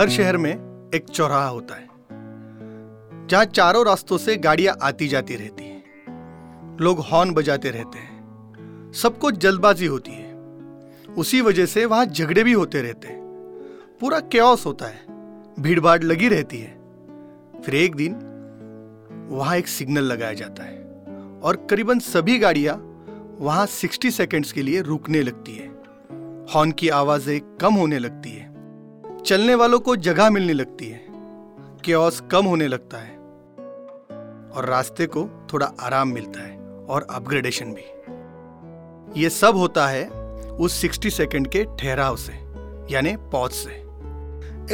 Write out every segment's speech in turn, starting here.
हर शहर में एक चौराहा होता है, जहाँ चारों रास्तों से गाड़ियाँ आती जाती रहती हैं। लोग हॉर्न बजाते रहते हैं। सबको जल्दबाजी होती है। उसी वजह से वहाँ झगड़े भी होते रहते हैं। पूरा क्योस होता है। भीड़ भाड़ लगी रहती है। फिर एक दिन वहाँ एक सिग्नल लगाया जाता है और करीबन सभी गाड़ियाँ वहाँ 60 सेकंड्स के लिए रुकने लगती है। हॉर्न की आवाज़ें कम होने लगती है। चलने वालों को जगह मिलने लगती है। क्योस कम होने लगता है। और रास्ते को थोड़ा आराम मिलता है और अपग्रेडेशन भी। ये सब होता है उस 60 सेकंड के ठहराव से, यानी पॉज से।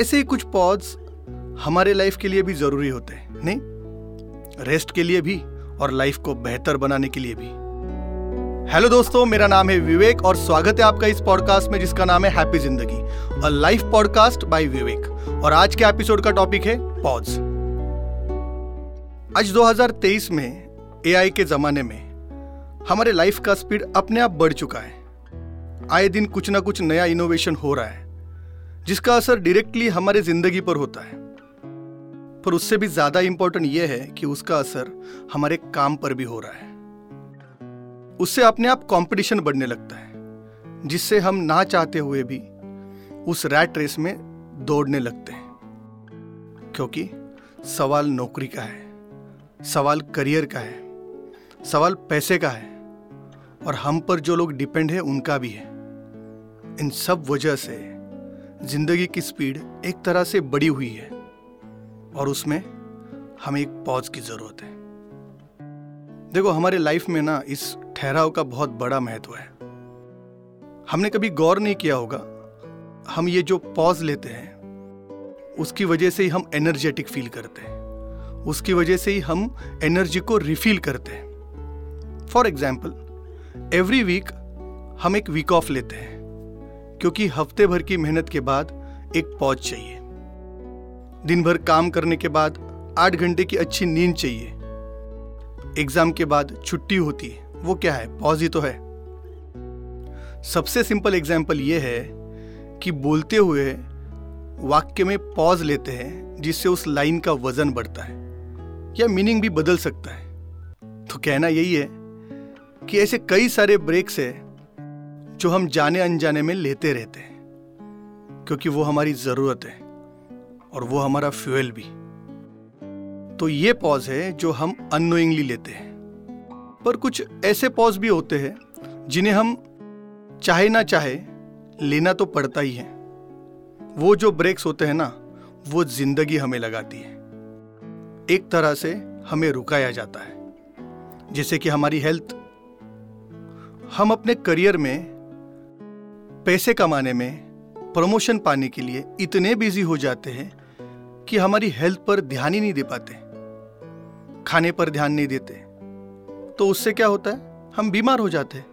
ऐसे ही कुछ पॉज हमारे लाइफ के लिए भी ज़रूरी होते हैं, नहीं? रेस्ट के लिए भी और लाइफ को बेहतर बनाने के लिए भी। हेलो दोस्तों, मेरा नाम है विवेक और स्वागत है आपका इस पॉडकास्ट में जिसका नाम है हैप्पी ज़िंदगी और लाइफ पॉडकास्ट बाय विवेक। और आज के एपिसोड का टॉपिक है पॉज आज 2023 में एआई के जमाने में हमारे लाइफ का स्पीड अपने आप बढ़ चुका है। आए दिन कुछ ना कुछ नया इनोवेशन हो रहा है, जिसका असर डायरेक्टली हमारे ज़िंदगी पर होता है। पर उससे भी ज़्यादा इंपॉर्टेंट यह है कि उसका असर हमारे काम पर भी हो रहा है। उससे अपने आप कंपटीशन बढ़ने लगता है, जिससे हम ना चाहते हुए भी उस रैट रेस में दौड़ने लगते हैं। क्योंकि सवाल नौकरी का है, सवाल करियर का है, सवाल पैसे का है, और हम पर जो लोग डिपेंड है, उनका भी है। इन सब वजह से ज़िंदगी की स्पीड एक तरह से बड़ी हुई है, और उसमें हमें एक पॉज की ज़रूरत है। देखो, हमारे लाइफ में ना इस ठहराव का बहुत बड़ा महत्व है। हमने कभी गौर नहीं किया होगा, हम ये जो पॉज लेते हैं, उसकी वजह से ही हम एनर्जेटिक फील करते हैं। उसकी वजह से ही हम एनर्जी को रिफील करते हैं। फॉर एग्ज़ाम्पल एवरी वीक हम एक वीक ऑफ़ लेते हैं, क्योंकि हफ़्ते भर की मेहनत के बाद एक पॉज चाहिए। दिन भर काम करने के बाद आठ घंटे की अच्छी नींद चाहिए। एग्ज़ाम के बाद छुट्टी होती है। वो क्या है? पॉज ही तो है। सबसे सिंपल एग्ज़ाम्पल ये है कि बोलते हुए वाक्य में पॉज लेते हैं, जिससे उस लाइन का वज़न बढ़ता है, या मीनिंग भी बदल सकता है। तो कहना यही है कि ऐसे कई सारे ब्रेक्स है, जो हम जाने अनजाने में लेते रहते हैं, क्योंकि वो हमारी ज़रूरत है, और वो हमारा फ्यूएल भी। तो ये पॉज है जो हम अनोइंगली लेते हैं। पर कुछ ऐसे पॉज भी होते हैं, जिन्हें हम चाहे ना चाहे लेना तो पड़ता ही है। वो जो ब्रेक्स होते हैं ना, वो ज़िंदगी हमें लगाती है। एक तरह से हमें रुकाया जाता है। जैसे कि हमारी हेल्थ हम अपने करियर में पैसे कमाने में प्रमोशन पाने के लिए इतने बिज़ी हो जाते हैं कि हमारी हेल्थ पर ध्यान ही नहीं दे पाते। खाने पर ध्यान नहीं देते तो उससे क्या होता है? हम बीमार हो जाते हैं।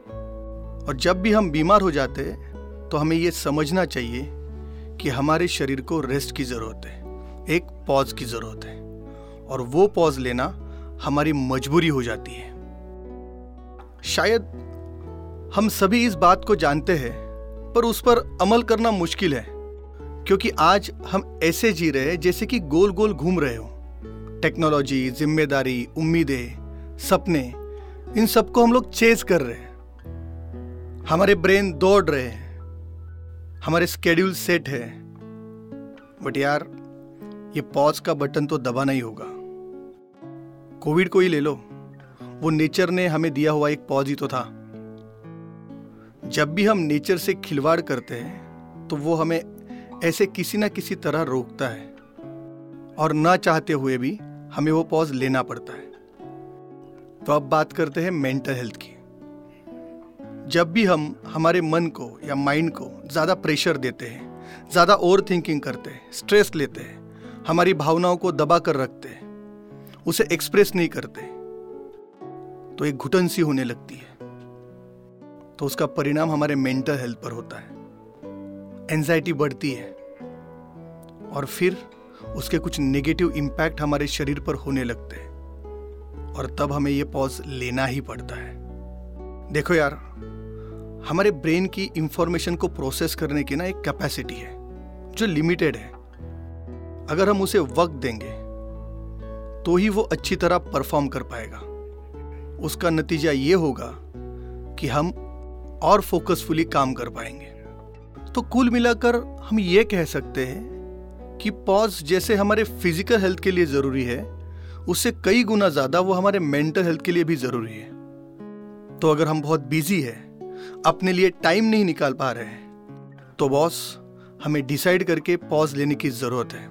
और जब भी हम बीमार हो जाते हैं तो हमें यह समझना चाहिए कि हमारे शरीर को रेस्ट की ज़रूरत है, एक पॉज की ज़रूरत है। और वो पॉज लेना हमारी मजबूरी हो जाती है। शायद हम सभी इस बात को जानते हैं, पर उस पर अमल करना मुश्किल है, क्योंकि आज हम ऐसे जी रहे हैं जैसे कि गोल गोल घूम रहे हो। टेक्नोलॉजी, ज़िम्मेदारी, उम्मीदें, सपने, इन सबको हम लोग चेज कर रहे हैं। हमारे ब्रेन दौड़ रहे हैं। हमारे स्केड्यूल सेट है। बट यार, ये पॉज का बटन तो दबाना ही होगा। कोविड को ही ले लो। वो नेचर ने हमें दिया हुआ एक पॉज ही तो था। जब भी हम नेचर से खिलवाड़ करते हैं तो वो हमें ऐसे किसी ना किसी तरह रोकता है। और ना चाहते हुए भी हमें वो पॉज लेना पड़ता है। तो अब बात करते हैं मेंटल हेल्थ की। जब भी हम हमारे मन को या माइंड को ज़्यादा प्रेशर देते हैं, ज़्यादा ओवर थिंकिंग करते हैं स्ट्रेस लेते हैं, हमारी भावनाओं को दबा कर रखते हैं, उसे एक्सप्रेस नहीं करते तो एक घुटन सी होने लगती है। तो उसका परिणाम हमारे मेंटल हेल्थ पर होता है। एंजाइटी बढ़ती है। और फिर उसके कुछ नेगेटिव इम्पैक्ट हमारे शरीर पर होने लगते हैं। और तब हमें ये पॉज लेना ही पड़ता है। देखो यार, हमारे ब्रेन की इंफॉर्मेशन को प्रोसेस करने की ना एक कैपेसिटी है, जो लिमिटेड है। अगर हम उसे वक्त देंगे तो ही वो अच्छी तरह परफॉर्म कर पाएगा। उसका नतीजा ये होगा कि हम और फोकसफुली काम कर पाएँगे। तो कुल मिलाकर हम ये कह सकते हैं कि पॉज जैसे हमारे फ़िज़िकल हेल्थ के लिए ज़रूरी है, उससे कई गुना ज़्यादा वो हमारे मेंटल हेल्थ के लिए भी ज़रूरी है। तो अगर हम बहुत बिज़ी है, अपने लिए टाइम नहीं निकाल पा रहे हैं तो बॉस हमें डिसाइड करके पॉज लेने की ज़रूरत है।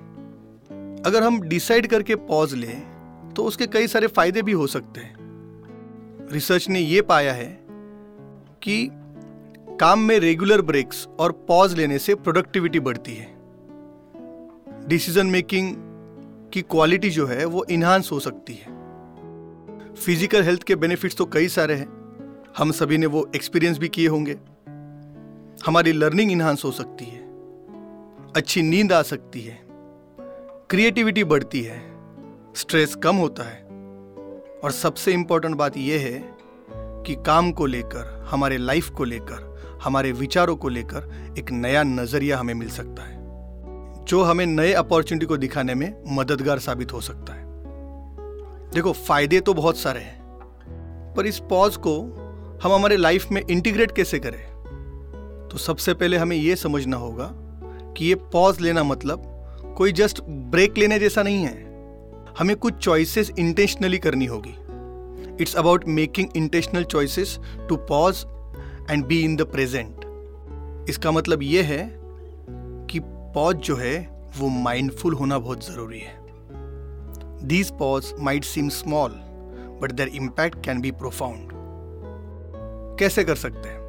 अगर हम डिसाइड करके पॉज लें तो उसके कई सारे फ़ायदे भी हो सकते हैं। रिसर्च ने यह पाया है कि काम में रेगुलर ब्रेक्स और पॉज लेने से प्रोडक्टिविटी बढ़ती है। डिसीज़न मेकिंग की क्वालिटी जो है, वो इन्हांस हो सकती है। फ़िज़िकल हेल्थ के बेनिफिट्स तो कई सारे हैं। हम सभी ने वो एक्सपीरियंस भी किए होंगे। हमारी लर्निंग इन्हांस हो सकती है। अच्छी नींद आ सकती है। क्रिएटिविटी बढ़ती है। स्ट्रेस कम होता है। और सबसे इंपॉर्टेंट बात यह है कि काम को लेकर, हमारे लाइफ को लेकर, हमारे विचारों को लेकर एक नया नज़रिया हमें मिल सकता है। जो हमें नए अपॉर्चुनिटी को दिखाने में मददगार साबित हो सकता है। देखो, फ़ायदे तो बहुत सारे हैं, पर इस पॉज को हम हमारे लाइफ में इंटीग्रेट कैसे करें? तो सबसे पहले हमें यह समझना होगा कि ये पॉज लेना मतलब कोई जस्ट ब्रेक लेने जैसा नहीं है। हमें कुछ चॉइसेस इंटेंशनली करनी होगी। It's about making intentional choices to pause and be in the present इसका मतलब यह है पॉज जो है, वो माइंडफुल होना बहुत ज़रूरी है। These pause might seem small but their impact can be profound कैसे कर सकते हैं?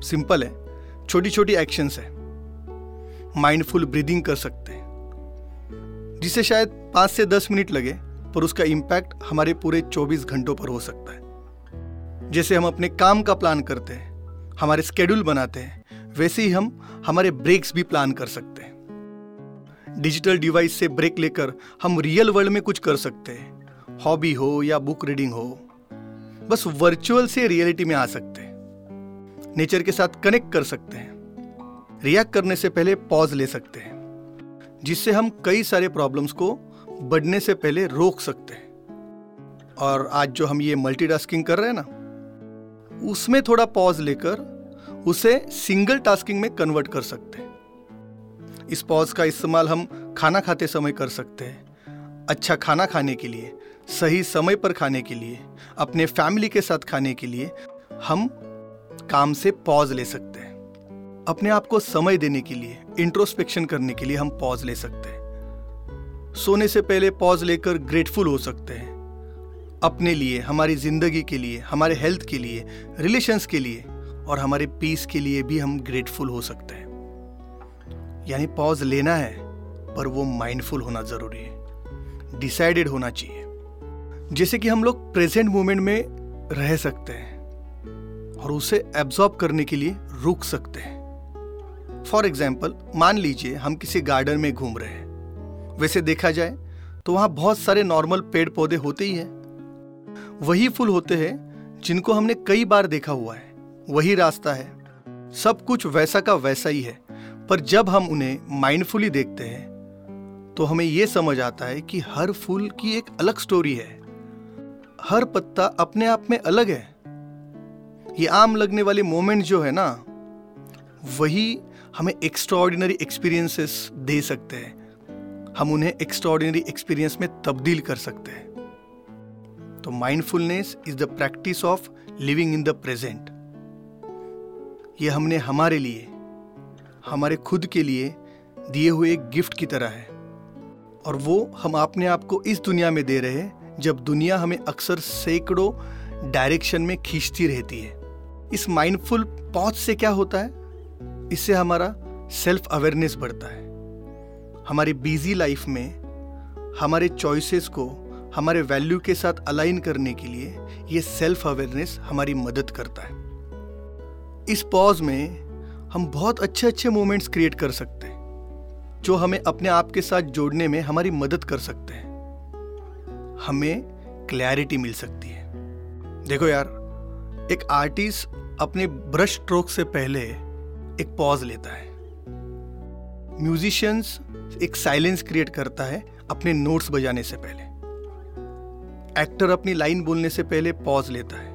सिंपल है छोटी छोटी एक्शंस है। माइंडफुल ब्रीदिंग कर सकते हैं। जिसे शायद पाँच से दस मिनट लगे, पर उसका इम्पैक्ट हमारे पूरे चौबीस घंटों पर हो सकता है। जैसे हम अपने काम का प्लान करते हैं, हमारे स्केड्यूल बनाते हैं वैसे ही हम हमारे ब्रेक्स भी प्लान कर सकते हैं। डिजिटल डिवाइस से ब्रेक लेकर हम रियल वर्ल्ड में कुछ कर सकते हैं। हॉबी हो या बुक रीडिंग हो, बस वर्चुअल से रियलिटी में आ सकते हैं। नेचर के साथ कनेक्ट कर सकते हैं। रिएक्ट करने से पहले पॉज ले सकते हैं, जिससे हम कई सारे प्रॉब्लम्स को बढ़ने से पहले रोक सकते हैं। और आज जो हम ये मल्टीटास्किंग कर रहे हैं ना, उसमें थोड़ा पॉज लेकर उसे सिंगल टास्किंग में कन्वर्ट कर सकते हैं। इस पॉज का इस्तेमाल हम खाना खाते समय कर सकते हैं। अच्छा खाना खाने के लिए, सही समय पर खाने के लिए, अपने फैमिली के साथ खाने के लिए हम काम से पॉज ले सकते हैं। अपने आप को समय देने के लिए इंट्रोस्पेक्शन करने के लिए हम पॉज ले सकते हैं। सोने से पहले पॉज लेकर ग्रेटफुल हो सकते हैं। अपने लिए, हमारी ज़िंदगी के लिए, हमारे हेल्थ के लिए रिलेशंस के लिए और हमारे पीस के लिए भी हम ग्रेटफुल हो सकते हैं। यानी पॉज लेना है, पर वो माइंडफुल होना ज़रूरी है। डिसाइडेड होना चाहिए। जैसे कि हम लोग प्रेजेंट मोमेंट में रह सकते हैं और उसे एब्जॉर्ब करने के लिए रुक सकते हैं। फॉर एग्ज़ाम्पल मान लीजिए हम किसी गार्डन में घूम रहे हैं। वैसे देखा जाए तो वहाँ बहुत सारे नॉर्मल पेड़ पौधे होते ही हैं। वही फूल होते हैं जिनको हमने कई बार देखा हुआ है। वही रास्ता है। सब कुछ वैसा का वैसा ही है। पर जब हम उन्हें माइंडफुली देखते हैं तो हमें यह समझ आता है कि हर फूल की एक अलग स्टोरी है। हर पत्ता अपने आप में अलग है। ये आम लगने वाले मोमेंट जो है ना, वही हमें एक्स्ट्रॉर्डिनरी एक्सपीरियंसेस दे सकते हैं। हम उन्हें एक्स्ट्रॉर्डिनरी एक्सपीरियंस में तब्दील कर सकते हैं। तो mindfulness is the practice of living in the present ये हमने हमारे लिए, हमारे खुद के लिए दिए हुए एक गिफ्ट की तरह है। और वो हम अपने आप को इस दुनिया में दे रहे हैं, जब दुनिया हमें अक्सर सैकड़ों डायरेक्शन में खींचती रहती है। इस माइंडफुल पॉज से क्या होता है? इससे हमारा सेल्फ अवेयरनेस बढ़ता है। हमारी बिज़ी लाइफ में हमारे चॉइसेस को, हमारे वैल्यू के साथ अलाइन करने के लिए ये सेल्फ अवेयरनेस हमारी मदद करता है। इस पॉज में हम बहुत अच्छे अच्छे मोमेंट्स क्रिएट कर सकते हैं, जो हमें अपने आप के साथ जोड़ने में हमारी मदद कर सकते हैं। हमें क्लैरिटी मिल सकती है। देखो यार, एक आर्टिस्ट अपने ब्रश स्ट्रोक से पहले एक पॉज लेता है। म्यूजिशियंस एक साइलेंस क्रिएट करता है अपने नोट्स बजाने से पहले। एक्टर अपनी लाइन बोलने से पहले पॉज लेता है।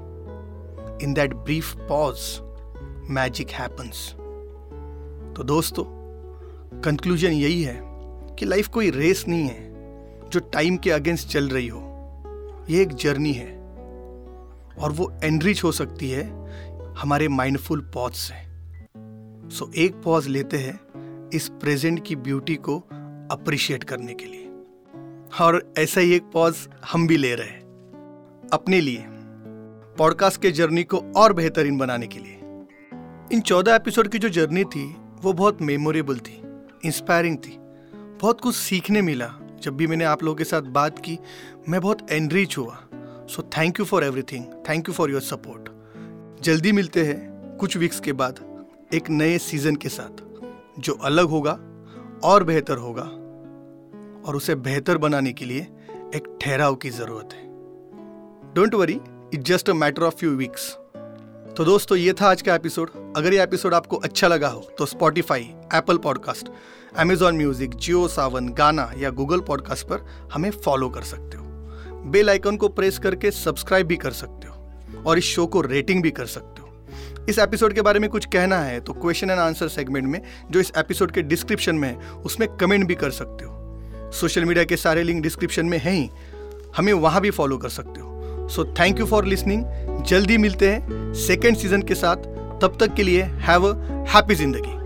In that brief pause magic happens तो दोस्तों कंक्लूजन यही है कि लाइफ कोई रेस नहीं है जो टाइम के अगेंस्ट चल रही हो। ये एक जर्नी है और वो एनरिच हो सकती है हमारे माइंडफुल पॉज से। सो so, एक पॉज लेते हैं इस प्रेजेंट की ब्यूटी को अप्रिशिएट करने के लिए। और ऐसा ही एक पॉज हम भी ले रहे हैं अपने लिए पॉडकास्ट के जर्नी को और बेहतरीन बनाने के लिए। इन चौदह एपिसोड की जो जर्नी थी, वो बहुत मेमोरेबल थी इंस्पायरिंग थी। बहुत कुछ सीखने मिला। जब भी मैंने आप लोगों के साथ बात की, मैं बहुत एनरिच हुआ। So thank you for everything thank you for your support जल्दी मिलते हैं कुछ वीक्स के बाद, एक नए सीज़न के साथ, जो अलग होगा और बेहतर होगा। और उसे बेहतर बनाने के लिए एक ठहराव की ज़रूरत है। Don't worry it just a matter of few weeks तो दोस्तों, ये था आज का एपिसोड अगर ये एपिसोड आपको अच्छा लगा हो तो Spotify Apple podcast Amazon music Jio Saavn Gaana या गूगल पॉडकास्ट पर हमें फॉलो कर सकते हो। बेल आइकन को प्रेस करके सब्सक्राइब भी कर सकते हो और इस शो को रेटिंग भी कर सकते हो। इस एपिसोड के बारे में कुछ कहना है तो क्वेश्चन एंड आंसर सेगमेंट में, जो इस एपिसोड के डिस्क्रिप्शन में है, उसमें कमेंट भी कर सकते हो। सोशल मीडिया के सारे लिंक डिस्क्रिप्शन में हैं ही, हमें वहाँ भी फॉलो कर सकते हो। So thank you for listening जल्दी मिलते हैं सेकेंड सीज़न के साथ। तब तक के लिए हैव अ हैप्पी ज़िंदगी।